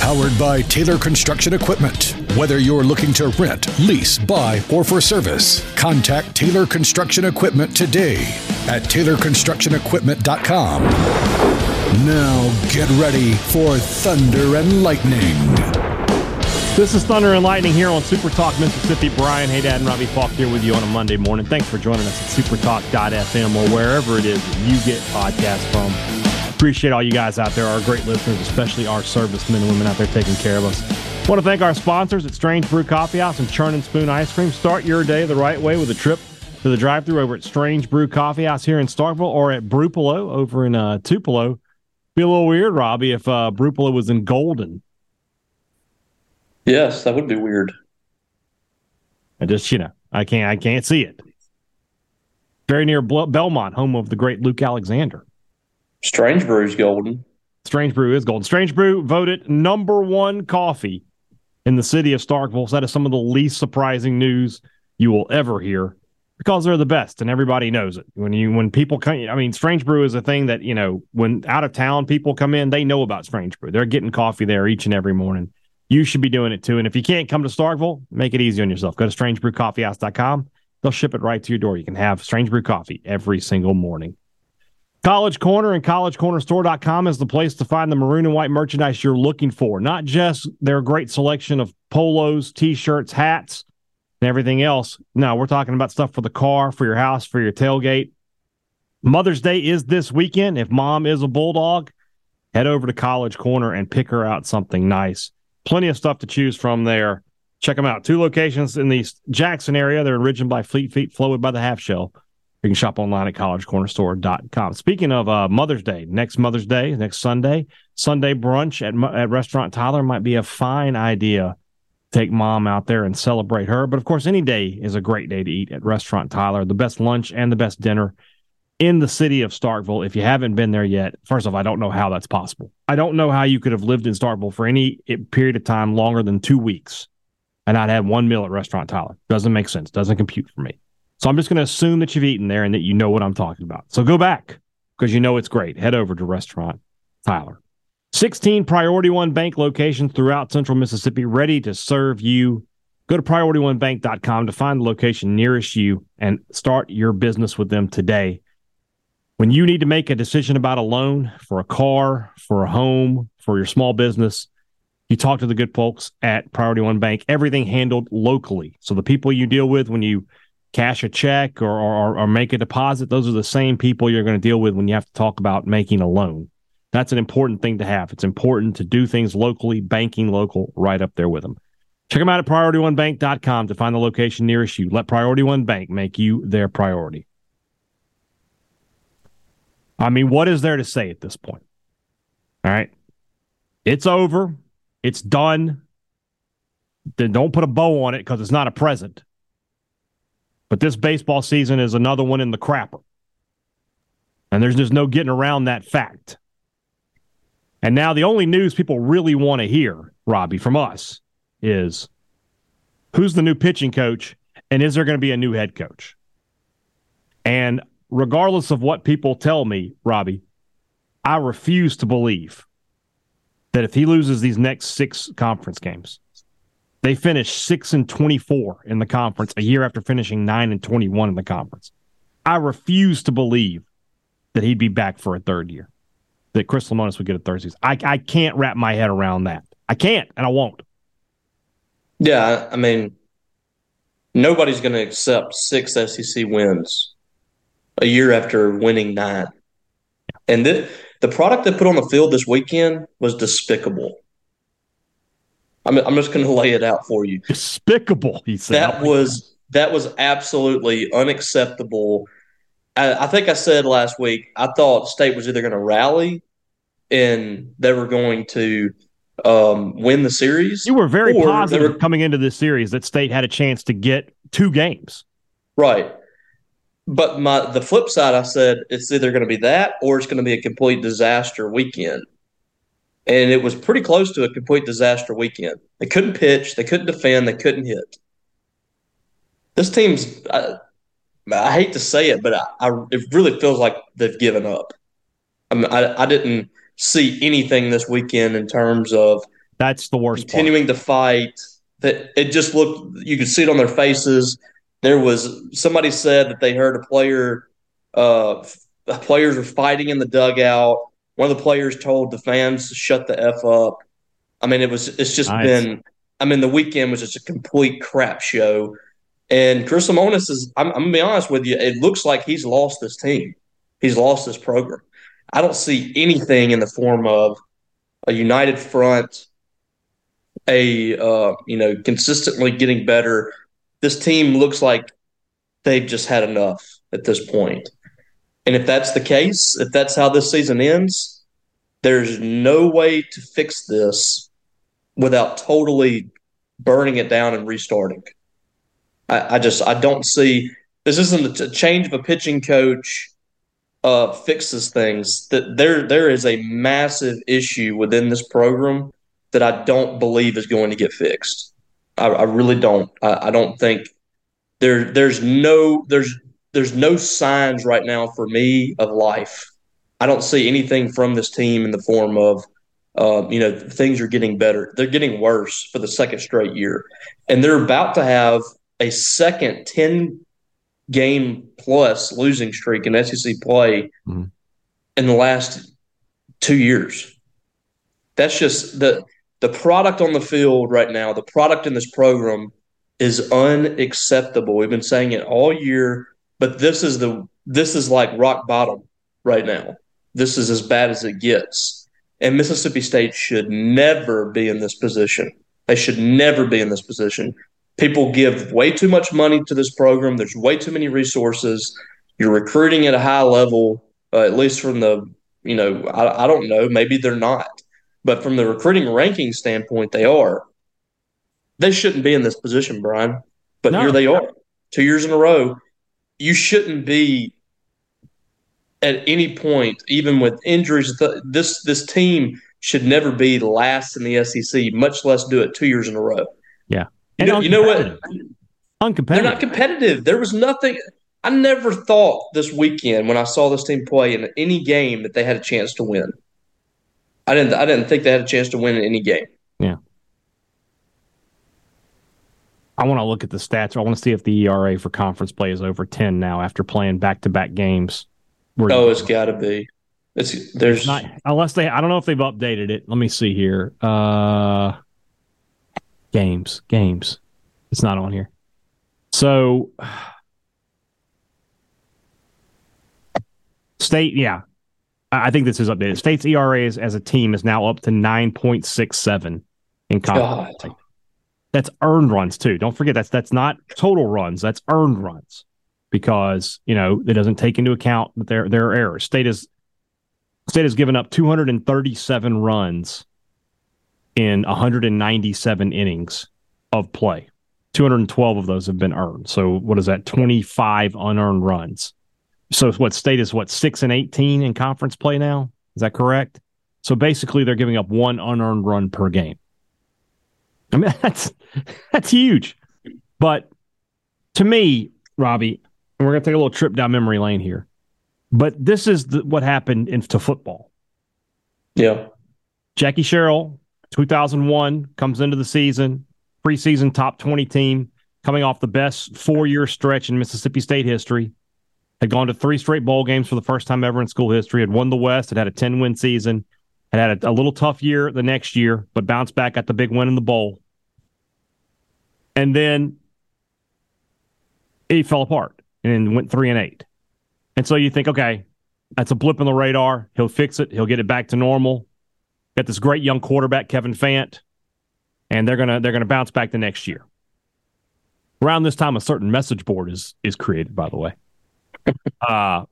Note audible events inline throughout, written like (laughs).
Powered by Taylor Construction Equipment. Whether you're looking to rent, lease, buy, or for service, contact Taylor Construction Equipment today at TaylorConstructionEquipment.com. Now get ready for Thunder and Lightning. This is Thunder and Lightning here on Super Talk Mississippi. Brian Hadad and Robbie Faulk here with you on a Monday morning. Thanks for joining us at supertalk.fm or wherever it is you get podcasts from. Appreciate all you guys out there, our great listeners, especially our servicemen and women out there taking care of us. Want to thank our sponsors at Strange Brew Coffee House and Churn and Spoon Ice Cream. Start your day the right way with a trip to the drive-thru over at Strange Brew Coffee House here in Starkville or at Brupolo over in uh, Tupelo. Be a little weird, Robbie, if uh, Brupolo was in Golden. Yes, that would be weird. I just, you know, I can't, I can't see it. Very near Belmont, home of the great Luke Alexander. Strange Brew's golden. Strange Brew is golden. Strange Brew voted number one coffee in the city of Starkville. So that is some of the least surprising news you will ever hear because they're the best and everybody knows it. When you when people come, I mean, Strange Brew is a thing that you know when out of town people come in, they know about Strange Brew. They're getting coffee there each and every morning. You should be doing it too. And if you can't come to Starkville, make it easy on yourself. Go to strangebrewcoffeehouse.com. They'll ship it right to your door. You can have Strange Brew coffee every single morning. College Corner and collegecornerstore.com is the place to find the maroon and white merchandise you're looking for. Not just their great selection of polos, t-shirts, hats, and everything else. No, we're talking about stuff for the car, for your house, for your tailgate. Mother's Day is this weekend. If mom is a bulldog, head over to College Corner and pick her out something nice. Plenty of stuff to choose from there. Check them out. Two locations in the Jackson area. They're original by Fleet Feet, Flowood by the Half Shell. You can shop online at collegecornerstore.com. Speaking of uh, Mother's Day, next Mother's Day, next Sunday, Sunday brunch at, at Restaurant Tyler might be a fine idea. Take mom out there and celebrate her. But of course, any day is a great day to eat at Restaurant Tyler. The best lunch and the best dinner in the city of Starkville. If you haven't been there yet, first of all, I don't know how that's possible. I don't know how you could have lived in Starkville for any period of time longer than two weeks and not had one meal at Restaurant Tyler. Doesn't make sense. Doesn't compute for me. So I'm just going to assume that you've eaten there and that you know what I'm talking about. So go back because you know it's great. Head over to Restaurant Tyler. 16 Priority One Bank locations throughout central Mississippi ready to serve you. Go to PriorityOneBank.com to find the location nearest you and start your business with them today. When you need to make a decision about a loan for a car, for a home, for your small business, you talk to the good folks at Priority One Bank. Everything handled locally. So the people you deal with when you cash a check or, or, or make a deposit, those are the same people you're going to deal with when you have to talk about making a loan. That's an important thing to have. It's important to do things locally, banking local, right up there with them. Check them out at PriorityOneBank.com to find the location nearest you. Let Priority One Bank make you their priority. I mean, what is there to say at this point? All right. It's over. It's done. Then don't put a bow on it because it's not a present. But this baseball season is another one in the crapper. And there's just no getting around that fact. And now the only news people really want to hear, Robbie, from us is who's the new pitching coach and is there going to be a new head coach? And regardless of what people tell me, Robbie, I refuse to believe that if he loses these next six conference games, they finished six and twenty-four in the conference a year after finishing nine and twenty-one in the conference. I refuse to believe that he'd be back for a third year. That Chris Lemonis would get a third season. I I can't wrap my head around that. I can't, and I won't. Yeah, I mean, nobody's going to accept six SEC wins a year after winning nine. And the the product they put on the field this weekend was despicable. I'm, I'm just going to lay it out for you. Despicable, he said. That was that was absolutely unacceptable. I, I think I said last week I thought State was either going to rally and they were going to um, win the series. You were very positive were, coming into this series that State had a chance to get two games. Right. but my the flip side, I said it's either going to be that or it's going to be a complete disaster weekend. And it was pretty close to a complete disaster weekend. They couldn't pitch, they couldn't defend, they couldn't hit. This team's, I, I hate to say it, but I, I, it really feels like they've given up. I, mean, I, I didn't see anything this weekend in terms of that's the worst. Continuing part. to fight, that it just looked. You could see it on their faces. There was somebody said that they heard a player, uh, players were fighting in the dugout. One of the players told the fans to shut the f up. I mean, it was. It's just nice. been. I mean, the weekend was just a complete crap show. And Chris Lemonis is. I'm, I'm gonna be honest with you. It looks like he's lost this team. He's lost this program. I don't see anything in the form of a united front, a uh, you know consistently getting better. This team looks like they've just had enough at this point. And if that's the case, if that's how this season ends, there's no way to fix this without totally burning it down and restarting. I, I just I don't see this isn't a change of a pitching coach uh, fixes things. That there there is a massive issue within this program that I don't believe is going to get fixed. I, I really don't. I, I don't think there there's no there's there's no signs right now for me of life. I don't see anything from this team in the form of uh, you know things are getting better. They're getting worse for the second straight year, and they're about to have a second ten game plus losing streak in SEC play mm-hmm. in the last two years. That's just the the product on the field right now. The product in this program is unacceptable. We've been saying it all year, but this is the this is like rock bottom right now. This is as bad as it gets. And Mississippi State should never be in this position. They should never be in this position. People give way too much money to this program. There's way too many resources. You're recruiting at a high level, uh, at least from the, you know, I, I don't know, maybe they're not. But from the recruiting ranking standpoint, they are. They shouldn't be in this position, Brian. But no. here they are, two years in a row. You shouldn't be at any point, even with injuries. This this team should never be last in the SEC, much less do it two years in a row. Yeah, you know, you know what? Uncompetitive. They're not competitive. There was nothing. I never thought this weekend when I saw this team play in any game that they had a chance to win. I didn't. I didn't think they had a chance to win in any game. Yeah. I want to look at the stats. I want to see if the ERA for conference play is over ten now after playing back to back games. Oh, it's got to be. It's there's it's not unless they. I don't know if they've updated it. Let me see here. Uh, games, games. It's not on here. So, (sighs) state, yeah, I think this is updated. State's ERA is, as a team is now up to 9.67 in conference. That's earned runs too. Don't forget that's that's not total runs. That's earned runs because you know it doesn't take into account that there there are errors. State is State has given up 237 runs in 197 innings of play. 212 of those have been earned. So what is that? 25 unearned runs. So what state is what six and 18 in conference play now? Is that correct? So basically, they're giving up one unearned run per game. I mean, (laughs) that's that's huge. But to me, Robbie, and we're gonna take a little trip down memory lane here. But this is the, what happened into football. Yeah. Jackie Sherrill, 2001, comes into the season, preseason top 20 team, coming off the best four year stretch in Mississippi State history had gone to three straight bowl games for the first time ever in school history, had won the West, had had a 10 win season, had had a, a little tough year the next year, but bounced back, got the big win in the bowl. And then he fell apart and went three and eight. And so you think, okay, that's a blip in the radar. He'll fix it. He'll get it back to normal. Got this great young quarterback, Kevin Fant, and they're gonna they're gonna bounce back the next year. Around this time, a certain message board is is created. By the way, (laughs) uh,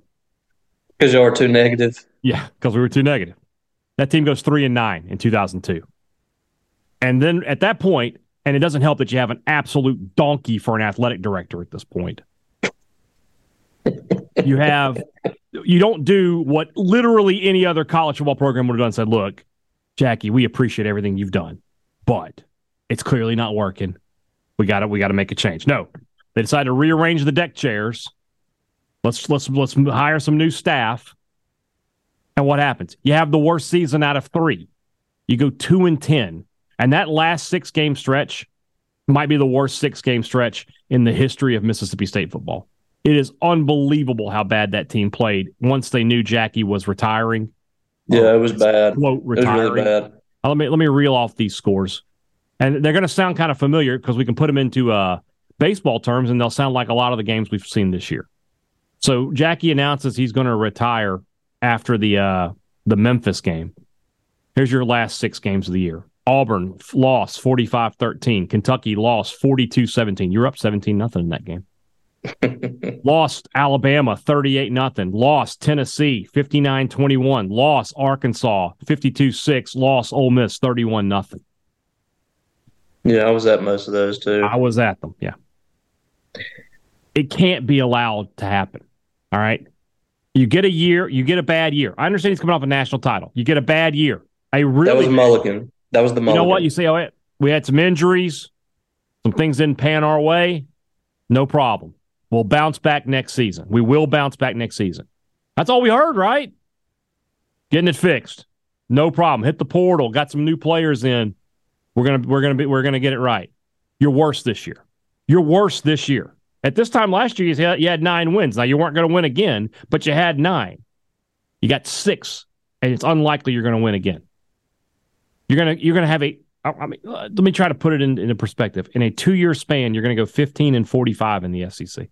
because you are too negative. Yeah, because we were too negative. That team goes three and nine in 2002. And then at that point, and it doesn't help that you have an absolute donkey for an athletic director at this point. You have you don't do what literally any other college football program would have done. Said, look, Jackie, we appreciate everything you've done, but it's clearly not working. We got to we got to make a change. No, they decided to rearrange the deck chairs. Let's let's let's hire some new staff. And what happens? You have the worst season out of three. You go two and ten, and that last six game stretch might be the worst six game stretch in the history of Mississippi State football. It is unbelievable how bad that team played once they knew Jackie was retiring. Yeah, it was bad. Quote, retiring. It was really bad. Let me let me reel off these scores, and they're going to sound kind of familiar because we can put them into uh, baseball terms, and they'll sound like a lot of the games we've seen this year. So Jackie announces he's going to retire after the uh, the Memphis game. Here's your last six games of the year. Auburn lost 45-13. Kentucky lost 42-17. You're up 17 nothing in that game. (laughs) lost Alabama 38 nothing. Lost Tennessee 59-21. Lost Arkansas 52-6. Lost Ole Miss 31 nothing. Yeah, I was at most of those too. I was at them. Yeah. It can't be allowed to happen. All right. You get a year, you get a bad year. I understand he's coming off a national title. You get a bad year. A really That was Mulligan. That was the Mulligan. You know what? You say, oh, we had some injuries, some things didn't pan our way. No problem. We'll bounce back next season. We will bounce back next season. That's all we heard, right? Getting it fixed. No problem. Hit the portal. Got some new players in. We're gonna we're gonna be we're gonna get it right. You're worse this year. You're worse this year. At this time last year, you had, you had nine wins. Now you weren't going to win again, but you had nine. You got six, and it's unlikely you're going to win again. You're gonna you're gonna have a. I mean, uh, let me try to put it in, in perspective. In a two year span, you're going to go 15 and 45 in the SEC.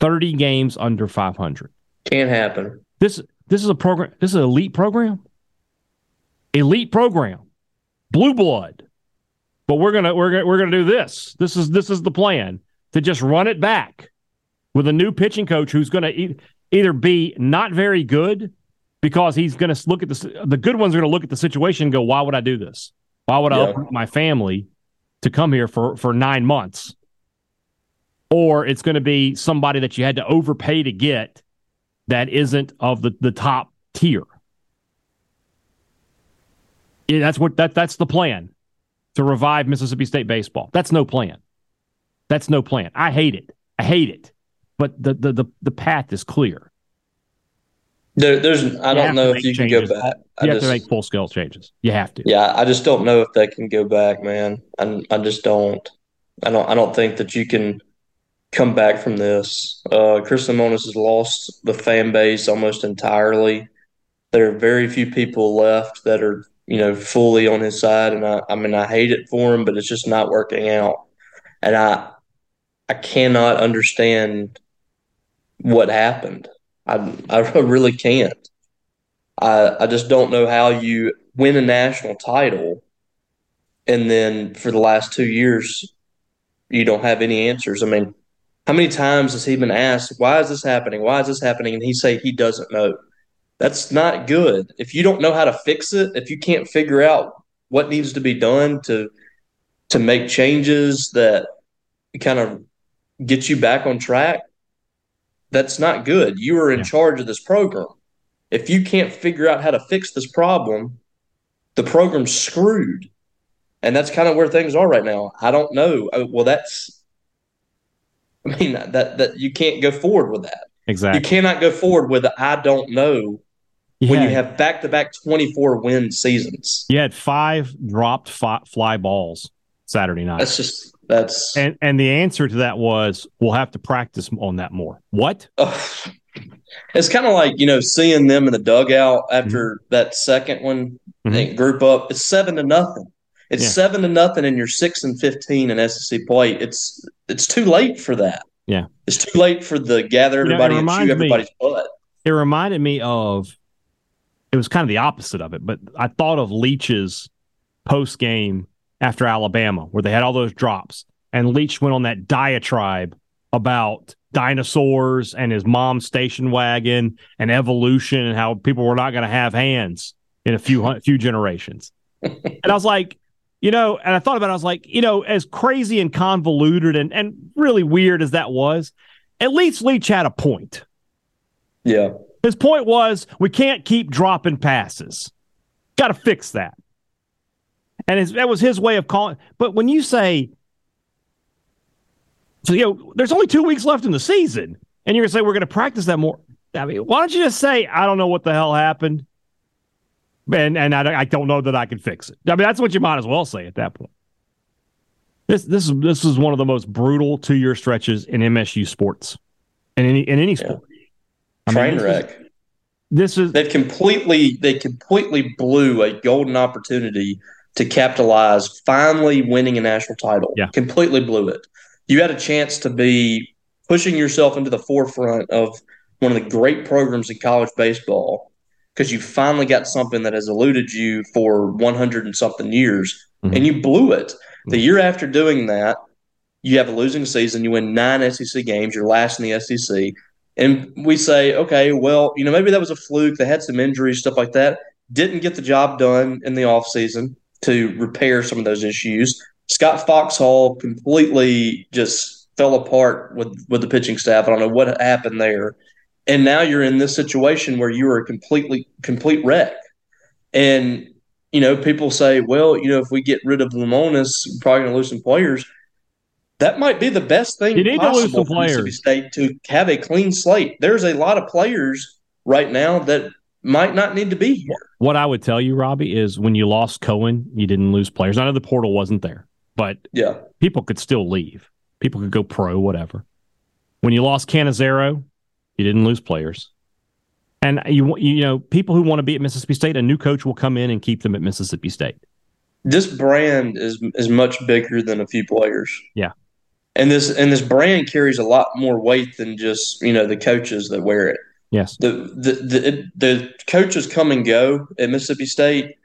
30 games under 500. Can't happen. This this is a program. This is an elite program. Elite program, blue blood. But we're gonna we're gonna we're gonna do this. This is this is the plan to just run it back with a new pitching coach who's going to e- either be not very good because he's going to look at the the good ones are going to look at the situation and go, why would I do this? Why would I yeah. uproot my family to come here for for nine months? Or it's going to be somebody that you had to overpay to get that isn't of the, the top tier. Yeah, that's what that that's the plan to revive Mississippi State baseball. That's no plan. That's no plan. I hate it. I hate it. But the the the, the path is clear. There, there's I you don't know if you changes. can go back. You I have just, to make full scale changes. You have to. Yeah, I just don't know if they can go back, man. I I just don't. I don't. I don't think that you can come back from this. Uh, Chris Lemonis has lost the fan base almost entirely. There are very few people left that are you know fully on his side, and I, I mean I hate it for him, but it's just not working out. And I I cannot understand what happened. I I (laughs) really can't. I I just don't know how you win a national title and then for the last two years you don't have any answers. I mean, how many times has he been asked, why is this happening? Why is this happening? And he say he doesn't know. That's not good. If you don't know how to fix it, if you can't figure out what needs to be done to to make changes that kind of get you back on track, that's not good. You are in yeah. charge of this program. If you can't figure out how to fix this problem, the program's screwed. And that's kind of where things are right now. I don't know. Uh, well, that's, I mean, that, that you can't go forward with that. Exactly. You cannot go forward with I don't know yeah. when you have back to back 24 win seasons. You had five dropped fly balls Saturday night. That's just that's and and the answer to that was we'll have to practice on that more. What? Uh, it's kind of like you know seeing them in the dugout after mm-hmm. that second one mm-hmm. group up. It's seven to nothing. It's yeah. seven to nothing, and you're six and fifteen in SEC play. It's it's too late for that. Yeah, it's too late for the gather everybody you know, and chew everybody's me, butt. It reminded me of. It was kind of the opposite of it, but I thought of Leach's post game after Alabama, where they had all those drops. And Leach went on that diatribe about dinosaurs and his mom's station wagon and evolution and how people were not going to have hands in a few few generations. (laughs) and I was like, you know, and I thought about it, I was like, you know, as crazy and convoluted and, and really weird as that was, at least Leach had a point. Yeah. His point was we can't keep dropping passes. Got to fix that. And his, that was his way of calling. But when you say, so, you know, there's only two weeks left in the season, and you're going to say we're going to practice that more. I mean, why don't you just say, I don't know what the hell happened? And, and I, I don't know that I can fix it. I mean, that's what you might as well say at that point. This this is this is one of the most brutal two year stretches in MSU sports, in any in any sport. Yeah. Train wreck. This is they completely they completely blew a golden opportunity to capitalize finally winning a national title. Yeah. Completely blew it. You had a chance to be pushing yourself into the forefront of one of the great programs in college baseball because you finally got something that has eluded you for 100 and something years mm-hmm. and you blew it. The year after doing that, you have a losing season, you win nine SEC games, you're last in the SEC. And we say, okay, well, you know, maybe that was a fluke. They had some injuries, stuff like that. Didn't get the job done in the offseason to repair some of those issues. Scott Foxhall completely just fell apart with, with the pitching staff. I don't know what happened there. And now you're in this situation where you are a completely complete wreck. And, you know, people say, well, you know, if we get rid of Lemonis, we're probably going to lose some players that might be the best thing you need to lose some players. Mississippi State to have a clean slate. There's a lot of players right now that might not need to be here. What I would tell you, Robbie, is when you lost Cohen, you didn't lose players. I know the portal wasn't there, but yeah, people could still leave. People could go pro, whatever. When you lost Cannizaro, you didn't lose players. And you you know, people who want to be at Mississippi State, a new coach will come in and keep them at Mississippi State. This brand is is much bigger than a few players. Yeah and this and this brand carries a lot more weight than just you know the coaches that wear it. Yes, the the the, the coaches come and go at Mississippi State.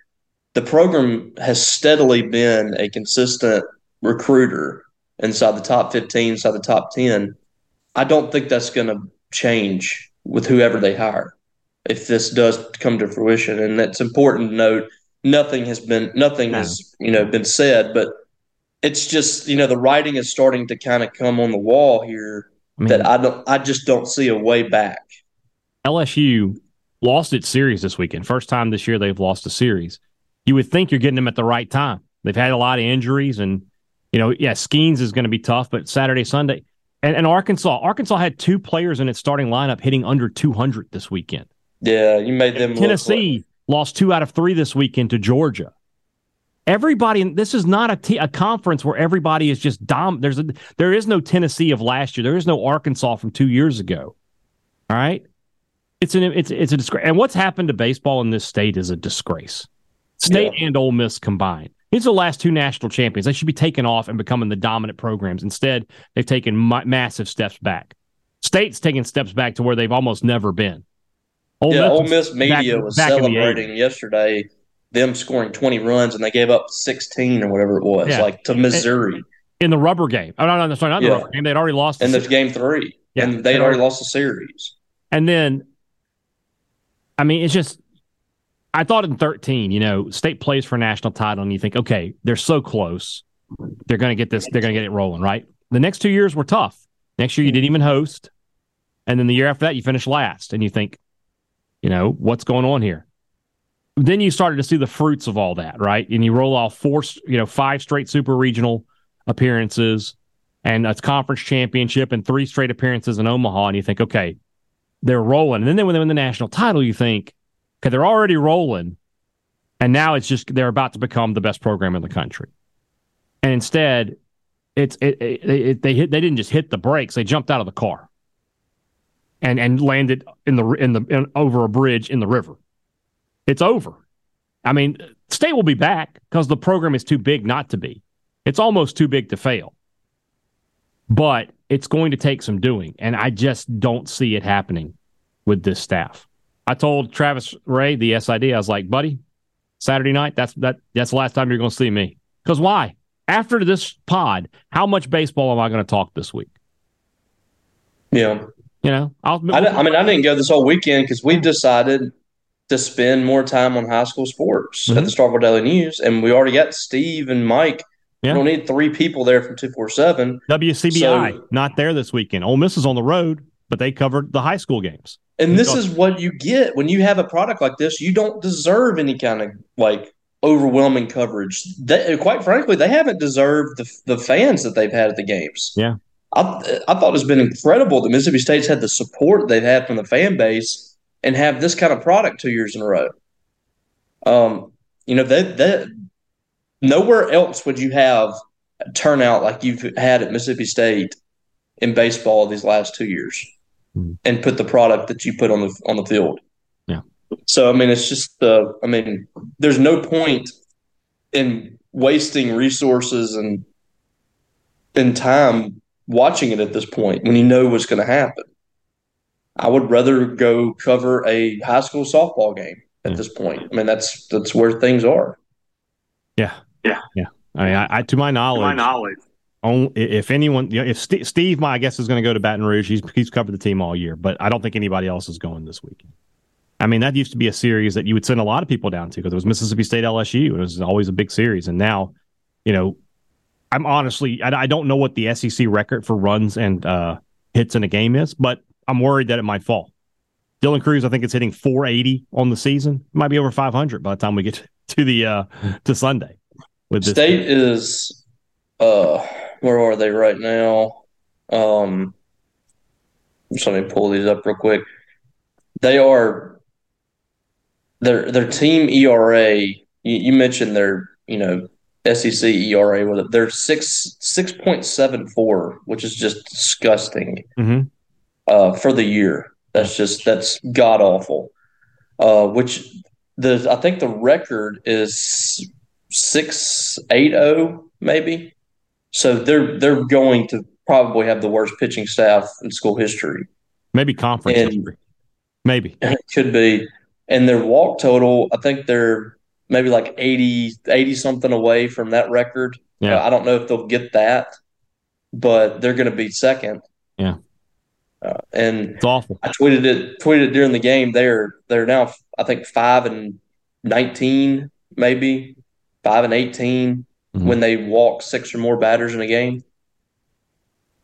The program has steadily been a consistent recruiter inside the top fifteen, inside the top ten. I don't think that's going to change with whoever they hire if this does come to fruition. And it's important to note nothing has been nothing no. has you know been said, but it's just you know the writing is starting to kind of come on the wall here I mean, that I don't I just don't see a way back. LSU lost its series this weekend. First time this year they've lost a series. You would think you're getting them at the right time. They've had a lot of injuries and you know, yeah, Skenes is going to be tough, but Saturday, Sunday, and, and Arkansas, Arkansas had two players in its starting lineup hitting under 200 this weekend. Yeah, you made them. Tennessee lost two out of three this weekend to Georgia everybody this is not a, t- a conference where everybody is just dom there's a there is no tennessee of last year there is no arkansas from two years ago all right it's an it's it's a disgrace and what's happened to baseball in this state is a disgrace state yeah. and Ole miss combined these are the last two national champions they should be taken off and becoming the dominant programs instead they've taken ma- massive steps back state's taken steps back to where they've almost never been Ole yeah, Miss Ole Miss media back, was back celebrating yesterday them scoring 20 runs and they gave up 16 or whatever it was, yeah. like to Missouri. In the rubber game. Oh, no, no, sorry, not yeah. the rubber game. They'd already lost. In this game three. Yeah. And they'd already lost the series. And then, I mean, it's just, I thought in 13, you know, state plays for national title and you think, okay, they're so close. They're going to get this, they're going to get it rolling, right? The next two years were tough. Next year, you didn't even host. And then the year after that, you finished last. And you think, you know, what's going on here? then you started to see the fruits of all that, right? And you roll off four, you know, five straight super regional appearances and a conference championship and three straight appearances in Omaha. And you think, okay, they're rolling. And then when they win the national title, you think, okay, they're already rolling. And now it's just they're about to become the best program in the country. And instead, it's it, it, it, they hit they didn't just hit the brakes; they jumped out of the car and and landed in the in the in, over a bridge in the river it's over. I mean, state will be back because the program is too big not to be. It's almost too big to fail. But it's going to take some doing. And I just don't see it happening with this staff. I told Travis Ray, the SID, I was like, buddy, Saturday night, that's that that's the last time you're going to see me. Because why? After this pod, how much baseball am I going to talk this week? Yeah. You know, I'll, I, I mean, I didn't go this whole weekend because we've decided to spend more time on high school sports mm-hmm. at the Starkville Daily News, and we already got Steve and Mike. Yeah. We don't need three people there from two four seven. WCBI so, not there this weekend. Ole Miss is on the road. but they covered the high school games. And this is what you get when you have a product like this. You don't deserve any kind of like overwhelming coverage. They, quite frankly, they haven't deserved the, the fans that they've had at the games. Yeah. I, I thought it's been incredible that Mississippi State's had the support they've had from the fan base and have this kind of product two years in a row. Um, you know, that that nowhere else would you have a turnout like you've had at Mississippi State in baseball these last two years, mm-hmm. and put the product that you put on the on the field. Yeah. So I mean, it's just uh, I mean, there's no point in wasting resources and and time watching it at this point when you know what's going to happen. I would rather go cover a high school softball game at yeah. this point. I mean, that's that's where things are. Yeah, yeah, yeah. I mean, I, I to my knowledge, to my knowledge, only, if anyone, you know, if St- Steve, my guess is going to go to Baton Rouge. He's he's covered the team all year, but I don't think anybody else is going this weekend. I mean, that used to be a series that you would send a lot of people down to because it was Mississippi State LSU. It was always a big series, and now, you know, I'm honestly, I, I don't know what the SEC record for runs and uh, hits in a game is, but I'm worried that it might fall. Dylan Crews, I think it's hitting 480 on the season. It might be over 500 by the time we get (laughs) to the uh, to Sunday. With State is, uh, where are they right now? Um, just let me pull these up real quick. They are their their team ERA. You, you mentioned their you know SEC ERA with it. They're six six point seven four, which is just disgusting mm-hmm. uh, for the year. That's just that's god awful. Uh, which the I think the record is six eight zero oh, maybe. So they're they're going to probably have the worst pitching staff in school history. Maybe conference and, history. Maybe it (laughs) could be. And their walk total, I think they're maybe like 80, 80 something away from that record. Yeah. Uh, I don't know if they'll get that, but they're going to be second. Yeah. Uh, and it's awful. I tweeted it tweeted it during the game. They're they're now I think five and nineteen, maybe five and 18 mm-hmm. when they walk six or more batters in a game.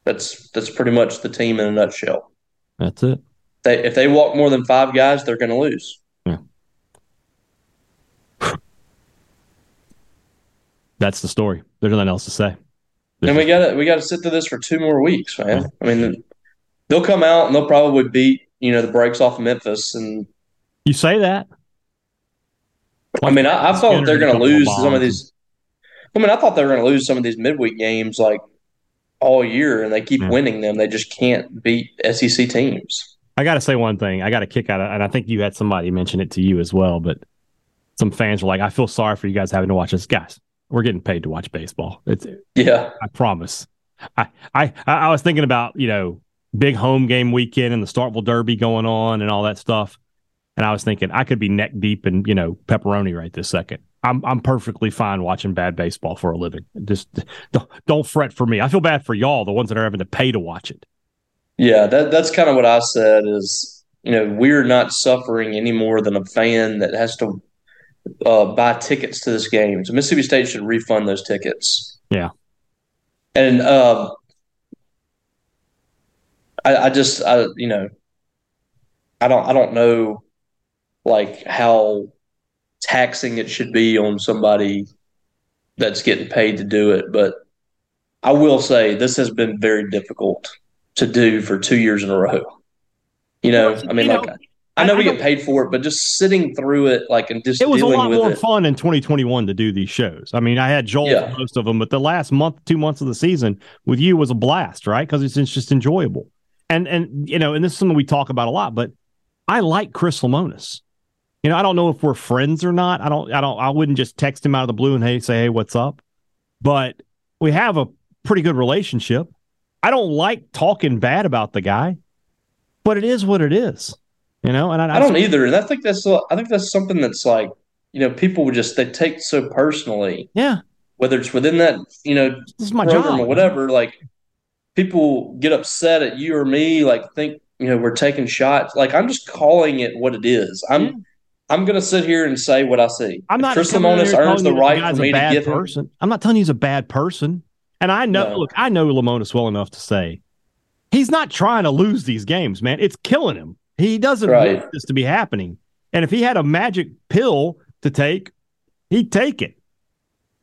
That's that's pretty much the team in a nutshell. That's it. They if they walk more than five guys, they're going to lose. Yeah. That's the story. There's nothing else to say. There's and we got to we got to sit through this for two more weeks, man. Yeah. I mean, they'll come out and they'll probably beat you know the breaks off of Memphis and. You say that. I mean, I, I thought they're going to lose some of these. I mean, I thought they were going to lose some of these midweek games like all year, and they keep yeah. winning them. They just can't beat SEC teams. I got to say one thing. I got to kick out, of, and I think you had somebody mention it to you as well. But some fans were like, "I feel sorry for you guys having to watch this." Guys, we're getting paid to watch baseball. It's yeah, I promise. I I I was thinking about you know big home game weekend and the Starkville Derby going on and all that stuff. And I was thinking I could be neck deep in, you know, pepperoni right this second. I'm I'm perfectly fine watching bad baseball for a living. Just don't, don't fret for me. I feel bad for y'all, the ones that are having to pay to watch it. Yeah, that that's kind of what I said is, you know, we're not suffering any more than a fan that has to uh, buy tickets to this game. So Mississippi State should refund those tickets. Yeah. And uh, I, I just I you know I don't I don't know like how taxing it should be on somebody that's getting paid to do it. But I will say this has been very difficult to do for two years in a row. You know, I mean, you like know, I know I, we get paid for it, but just sitting through it, like and just it was a lot more it. fun in 2021 to do these shows. I mean, I had Joel yeah. most of them, but the last month, two months of the season with you was a blast, right? Because it's, it's just enjoyable. And and you know, and this is something we talk about a lot, but I like Chris Lemonis you know, I don't know if we're friends or not. I don't, I don't, I wouldn't just text him out of the blue and hey, say, hey, what's up? But we have a pretty good relationship. I don't like talking bad about the guy, but it is what it is, you know. And I, I don't either. And I think that's, I think that's something that's like, you know, people would just they take so personally. Yeah. Whether it's within that, you know, this is my program job. or whatever, like people get upset at you or me, like think you know we're taking shots. Like I'm just calling it what it is. I'm. I'm going to sit here and say what I see. I'm not. Chris Lemonis earns the right for me to give person. Him. I'm not telling you he's a bad person. And I know, no. look, I know Lemonis well enough to say He's not trying to lose these games, man. It's killing him. He doesn't right. want this to be happening. And if he had a magic pill to take, he'd take it.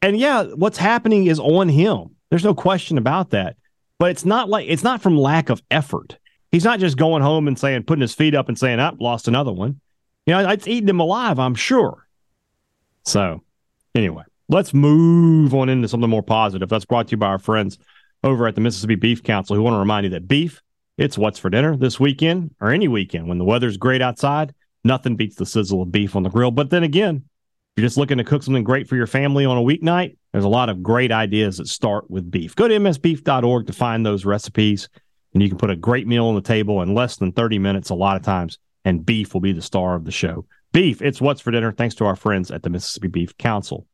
And yeah, what's happening is on him. There's no question about that. But it's not like it's not from lack of effort. He's not just going home and saying, putting his feet up and saying, "I've lost another one." You know, it's eating him alive, I'm sure. So, anyway, let's move on into something more positive. That's brought to you by our friends over at the Mississippi Beef Council who want to remind you that beef, it's what's for dinner this weekend or any weekend when the weather's great outside. Nothing beats the sizzle of beef on the grill. But then again, if you're just looking to cook something great for your family on a weeknight, there's a lot of great ideas that start with beef. Go to msbeef.org to find those recipes, and you can put a great meal on the table in less than 30 minutes a lot of times, and beef will be the star of the show. Beef, it's what's for dinner, thanks to our friends at the Mississippi Beef Council.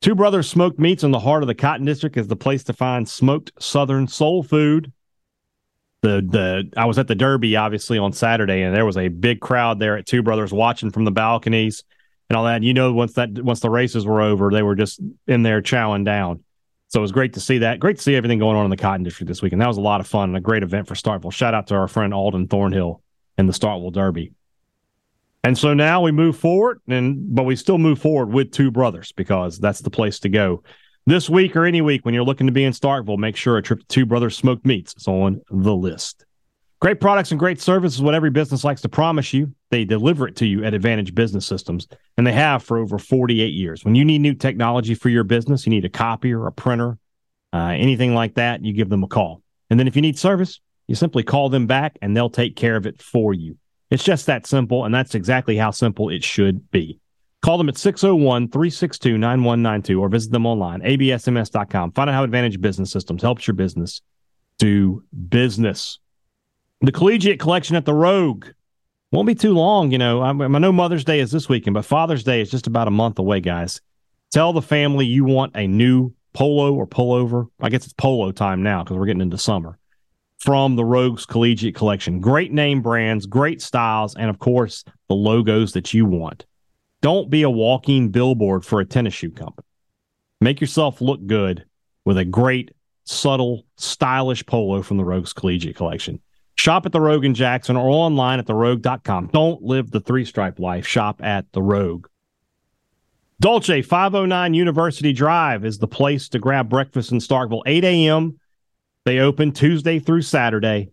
Two Brothers Smoked Meats in the heart of the Cotton District is the place to find smoked Southern soul food the the I was at the Derby obviously on Saturday, and there was a big crowd there at Two Brothers watching from the balconies and all that. And you know, once that once the races were over, they were just in there chowing down. So it was great to see that. Great to see everything going on in the cotton district this week, and that was a lot of fun and a great event for Starkville. Shout out to our friend Alden Thornhill and the Starkville Derby. And so now we move forward, and but we still move forward with Two Brothers because that's the place to go this week or any week when you're looking to be in Starkville, make sure a trip to Two Brothers Smoked Meats is on the list. Great products and great service is what every business likes to promise you. They deliver it to you at Advantage Business Systems, and they have for over 48 years. When you need new technology for your business, you need a copier, a printer, uh, anything like that, you give them a call. And then if you need service, you simply call them back and they'll take care of it for you. It's just that simple, and that's exactly how simple it should be. Call them at 601 362 9192 or visit them online, absms.com. Find out how Advantage Business Systems helps your business do business. The Collegiate Collection at the Rogue won't be too long. You know, I, I know Mother's Day is this weekend, but Father's Day is just about a month away, guys. Tell the family you want a new polo or pullover. I guess it's polo time now because we're getting into summer from the Rogues Collegiate Collection. Great name brands, great styles, and of course, the logos that you want. Don't be a walking billboard for a tennis shoe company. Make yourself look good with a great, subtle, stylish polo from the Rogues Collegiate Collection. Shop at the Rogue in Jackson or online at therogue.com. Don't live the three stripe life. Shop at the Rogue. Dolce 509 University Drive is the place to grab breakfast in Starkville. 8 a.m. They open Tuesday through Saturday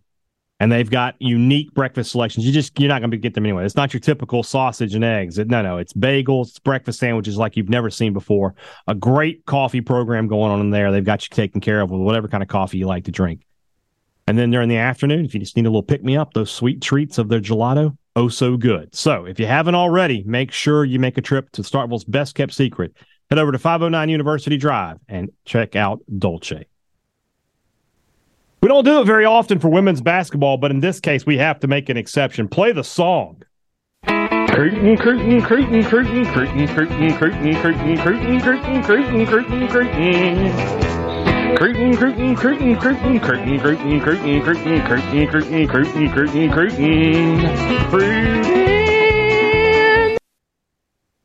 and they've got unique breakfast selections. You just you're not going to get them anyway. It's not your typical sausage and eggs. no, no, it's bagels, it's breakfast sandwiches like you've never seen before. A great coffee program going on in there. They've got you taken care of with whatever kind of coffee you like to drink. And then during the afternoon, if you just need a little pick me up, those sweet treats of their gelato, oh so good. So if you haven't already, make sure you make a trip to Starkville's best kept secret. Head over to 509 University Drive and check out Dolce. We don't do it very often for women's basketball, but in this case, we have to make an exception. Play the song.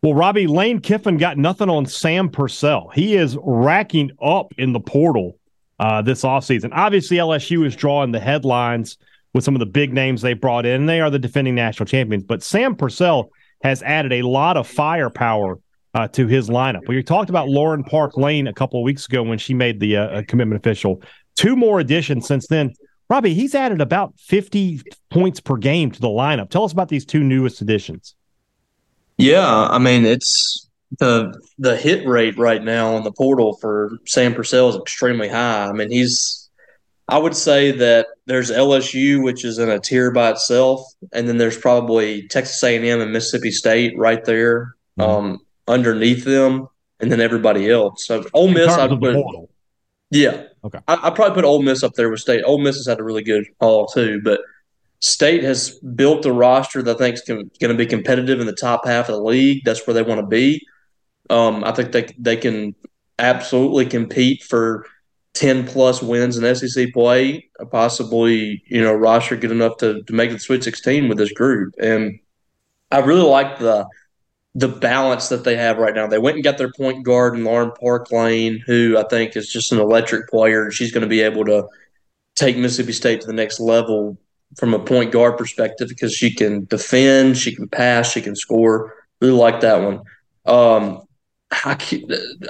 Well, Robbie, Lane Kiffin got nothing on Sam Purcell. He is racking up in the portal uh, this offseason. Obviously, LSU is drawing the headlines with some of the big names they brought in. They are the defending national champions, but Sam Purcell has added a lot of firepower uh, to his lineup. We talked about Lauren Park Lane a couple of weeks ago when she made the uh, commitment official. Two more additions since then. Robbie, he's added about 50 points per game to the lineup. Tell us about these two newest additions. Yeah, I mean, it's the the hit rate right now on the portal for Sam Purcell is extremely high. I mean, he's I would say that there's LSU, which is in a tier by itself, and then there's probably Texas A&M and Mississippi State right there mm-hmm. um, underneath them, and then everybody else. So Ole Miss, I put, yeah, okay, I, I probably put Ole Miss up there with State. Ole Miss has had a really good haul too, but State has built a roster that I think is going to be competitive in the top half of the league. That's where they want to be. Um, I think they they can absolutely compete for ten plus wins in SEC play, possibly you know roster good enough to to make the Sweet Sixteen with this group. And I really like the the balance that they have right now. They went and got their point guard in Lauren Park Lane, who I think is just an electric player. She's going to be able to take Mississippi State to the next level from a point guard perspective because she can defend, she can pass, she can score. Really like that one. Um, I,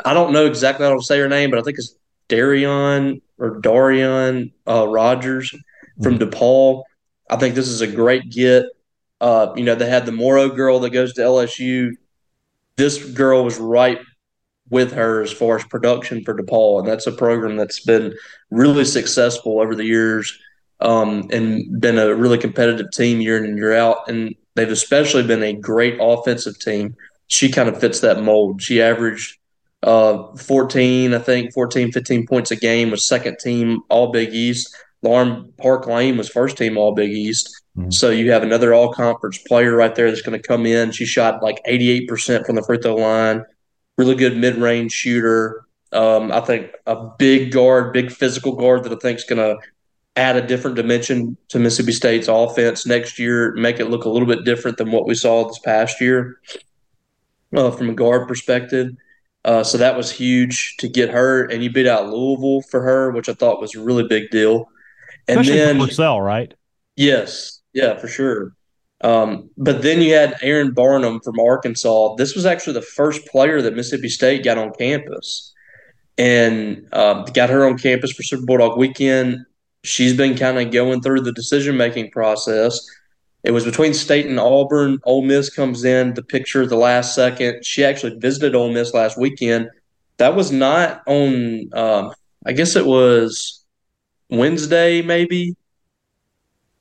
I don't know exactly how to say her name, but I think it's Darion or Darion uh, Rogers from mm-hmm. DePaul. I think this is a great get. Uh, you know, they had the Morrow girl that goes to LSU. This girl was right with her as far as production for DePaul, and that's a program that's been really successful over the years um, and been a really competitive team year in and year out. And they've especially been a great offensive team. She kind of fits that mold. She averaged uh, 14, I think, 14, 15 points a game, was second team All Big East. Lauren Park Lane was first team All Big East. Mm-hmm. So you have another all conference player right there that's going to come in. She shot like 88% from the free throw line, really good mid range shooter. Um, I think a big guard, big physical guard that I think is going to add a different dimension to Mississippi State's offense next year, make it look a little bit different than what we saw this past year uh, from a guard perspective. Uh, so that was huge to get her, and you beat out Louisville for her, which I thought was a really big deal. And Especially then Purcell, right? Yes, yeah, for sure. Um, but then you had Erynn Barnum from Arkansas. This was actually the first player that Mississippi State got on campus, and uh, got her on campus for Super Bulldog weekend she's been kind of going through the decision making process. It was between State and Auburn. Ole Miss comes in the picture the last second. She actually visited Ole Miss last weekend. That was not on. Um, I guess it was Wednesday, maybe.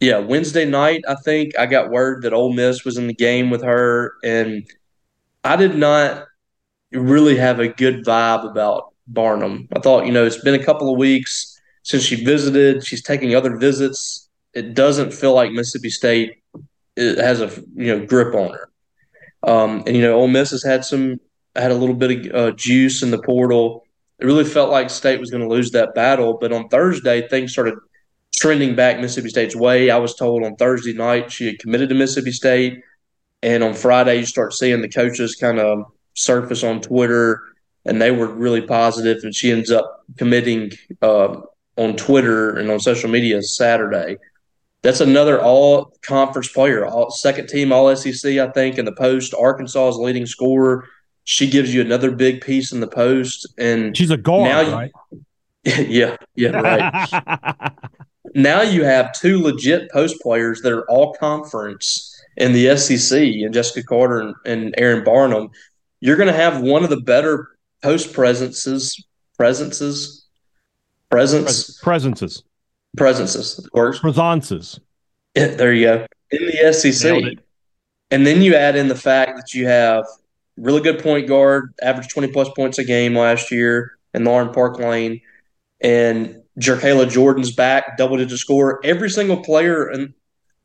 Yeah, Wednesday night. I think I got word that Ole Miss was in the game with her, and I did not really have a good vibe about Barnum. I thought, you know, it's been a couple of weeks since she visited, she's taking other visits. It doesn't feel like Mississippi State has a you know grip on her. Um, and you know, Ole Miss has had some had a little bit of uh, juice in the portal. It really felt like State was going to lose that battle, but on Thursday things started trending back Mississippi State's way. I was told on Thursday night she had committed to Mississippi State, and on Friday you start seeing the coaches kind of surface on Twitter, and they were really positive, and she ends up committing uh, on Twitter and on social media Saturday. That's another all conference player, all second team all SEC, I think, in the post. Arkansas's leading scorer. She gives you another big piece in the post. And she's a guard, now you, right? (laughs) yeah, yeah, right. (laughs) now you have two legit post players that are all conference in the SEC, and Jessika Carter and, and Erynn Barnum. You're going to have one of the better post presences presences presence presences presences works presences. Yeah, there you go. In the SEC, and then you add in the fact that you have really good point guard, average twenty plus points a game last year, and Lauren Park Lane, and JerKaila Jordan's back, double digit score. Every single player and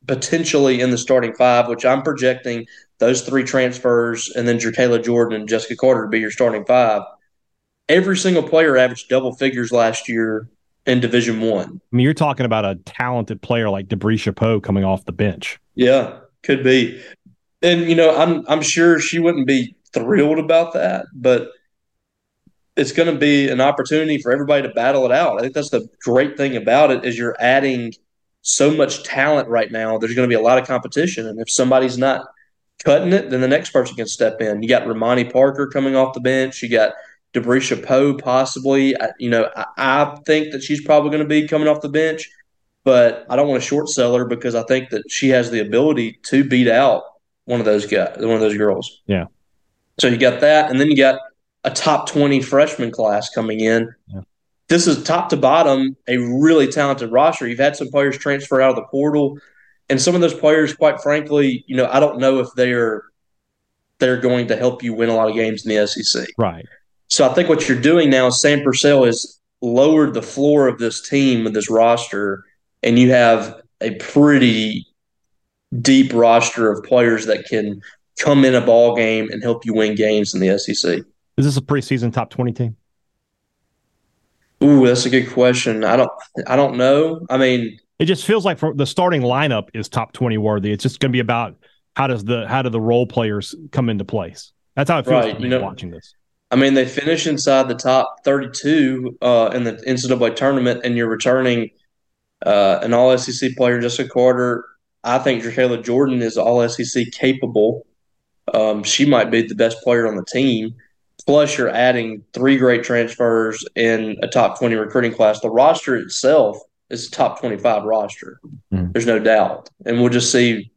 potentially in the starting five, which I'm projecting those three transfers, and then JerKaila Jordan and Jessika Carter to be your starting five. Every single player averaged double figures last year in Division One. I. I mean, you're talking about a talented player like Debris Chapeau coming off the bench. Yeah, could be. And you know, I'm I'm sure she wouldn't be thrilled about that, but it's going to be an opportunity for everybody to battle it out. I think that's the great thing about it is you're adding so much talent right now. There's going to be a lot of competition, and if somebody's not cutting it, then the next person can step in. You got Ramani Parker coming off the bench. You got Debris Chapeau, possibly. I, you know, I, I, think that she's probably going to be coming off the bench, but I don't want to short sell her because I think that she has the ability to beat out one of those guys, one of those girls. Yeah. So you got that, and then you got a top twenty freshman class coming in. Yeah. This is top to bottom a really talented roster. You've had some players transfer out of the portal, and some of those players, quite frankly, you know, I don't know if they're they're going to help you win a lot of games in the SEC. Right. So I think what you're doing now is Sam Purcell has lowered the floor of this team with this roster, and you have a pretty deep roster of players that can come in a ball game and help you win games in the SEC. Is this a preseason top twenty team? Ooh, that's a good question. I don't, I don't know. I mean, it just feels like the starting lineup is top twenty worthy. It's just going to be about how does the how do the role players come into place. That's how it feels right. you know, watching this. I mean, they finish inside the top 32 uh, in the NCAA tournament, and you're returning uh, an All SEC player, Jessika Carter. I think JerKaila Jordan is All SEC capable. Um, she might be the best player on the team. Plus, you're adding three great transfers in a top 20 recruiting class. The roster itself is a top 25 roster. Mm. There's no doubt. And we'll just see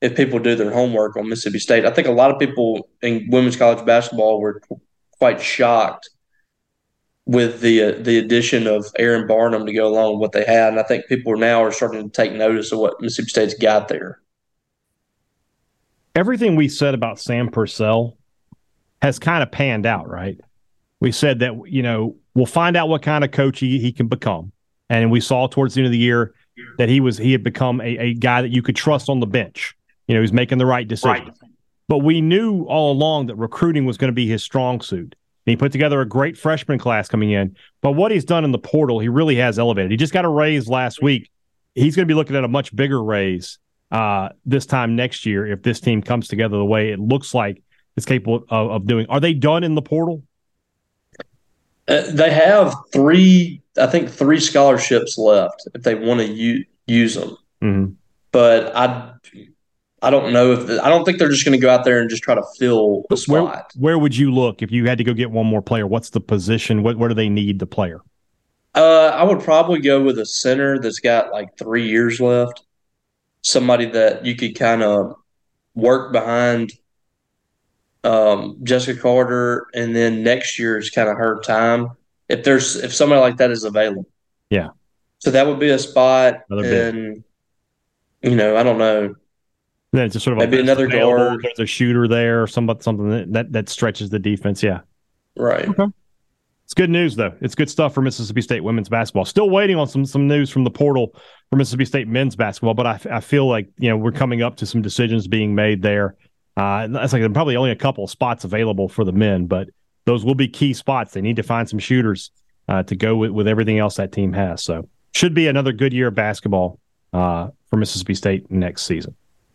if people do their homework on Mississippi State. I think a lot of people in women's college basketball were quite shocked with the uh, the addition of Erynn Barnum to go along with what they had, and I think people now are starting to take notice of what Mississippi State's got there. Everything we said about Sam Purcell has kind of panned out, right? We said that you know we'll find out what kind of coach he, he can become, and we saw towards the end of the year that he was he had become a, a guy that you could trust on the bench. You know, he's making the right decisions. Right. But we knew all along that recruiting was going to be his strong suit. And he put together a great freshman class coming in. But what he's done in the portal, he really has elevated. He just got a raise last week. He's going to be looking at a much bigger raise uh, this time next year if this team comes together the way it looks like it's capable of, of doing. Are they done in the portal? Uh, they have three, I think, three scholarships left if they want to u- use them. Mm-hmm. But I I don't know if the, I don't think they're just going to go out there and just try to fill the spot. Where, where, would you look if you had to go get one more player? What's the position? What where do they need the player? Uh, I would probably go with a center that's got like three years left. Somebody that you could kind of work behind um, Jessika Carter, and then next year is kind of her time. If there's if somebody like that is available, yeah. So that would be a spot, Another and bit. you know, I don't know then it's just sort of maybe another guard. There's a shooter there, or somebody something that, that, that stretches the defense. Yeah, right. Okay. It's good news though. It's good stuff for Mississippi State women's basketball. Still waiting on some some news from the portal for Mississippi State men's basketball, but I, I feel like you know we're coming up to some decisions being made there. Uh, it's like probably only a couple spots available for the men, but those will be key spots. They need to find some shooters uh, to go with, with everything else that team has. So should be another good year of basketball uh, for Mississippi State next season.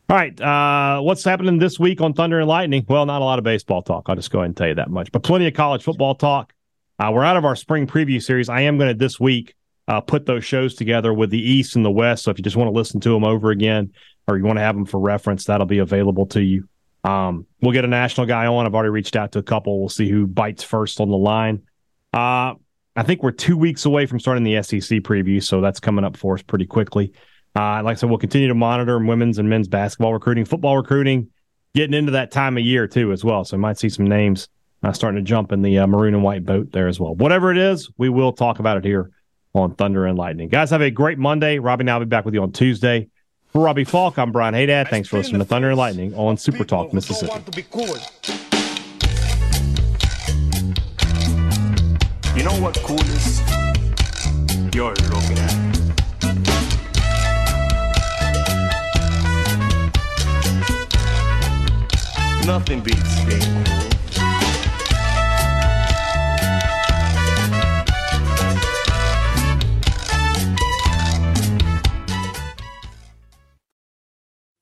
All right. Uh, what's happening this week on Thunder and Lightning? Well, not a lot of baseball talk. I'll just go ahead and tell you that much, but plenty of college football talk. Uh, we're out of our spring preview series. I am going to this week uh, put those shows together with the East and the West. So if you just want to listen to them over again or you want to have them for reference, that'll be available to you. Um, we'll get a national guy on. I've already reached out to a couple. We'll see who bites first on the line. Uh, I think we're two weeks away from starting the SEC preview, so that's coming up for us pretty quickly. Uh, like I said, we'll continue to monitor women's and men's basketball recruiting, football recruiting, getting into that time of year too as well. So we might see some names uh, starting to jump in the uh, maroon and white boat there as well. Whatever it is, we will talk about it here on Thunder and Lightning. Guys, have a great Monday. Robbie and I'll be back with you on Tuesday. For Robbie Faulk, I'm Brian Hadad. Thanks for listening to Thunder and Lightning on Super Talk Mississippi. You know what cool is? You're looking Nothing beats cool.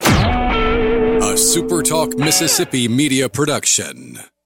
A SuperTalk Mississippi media production.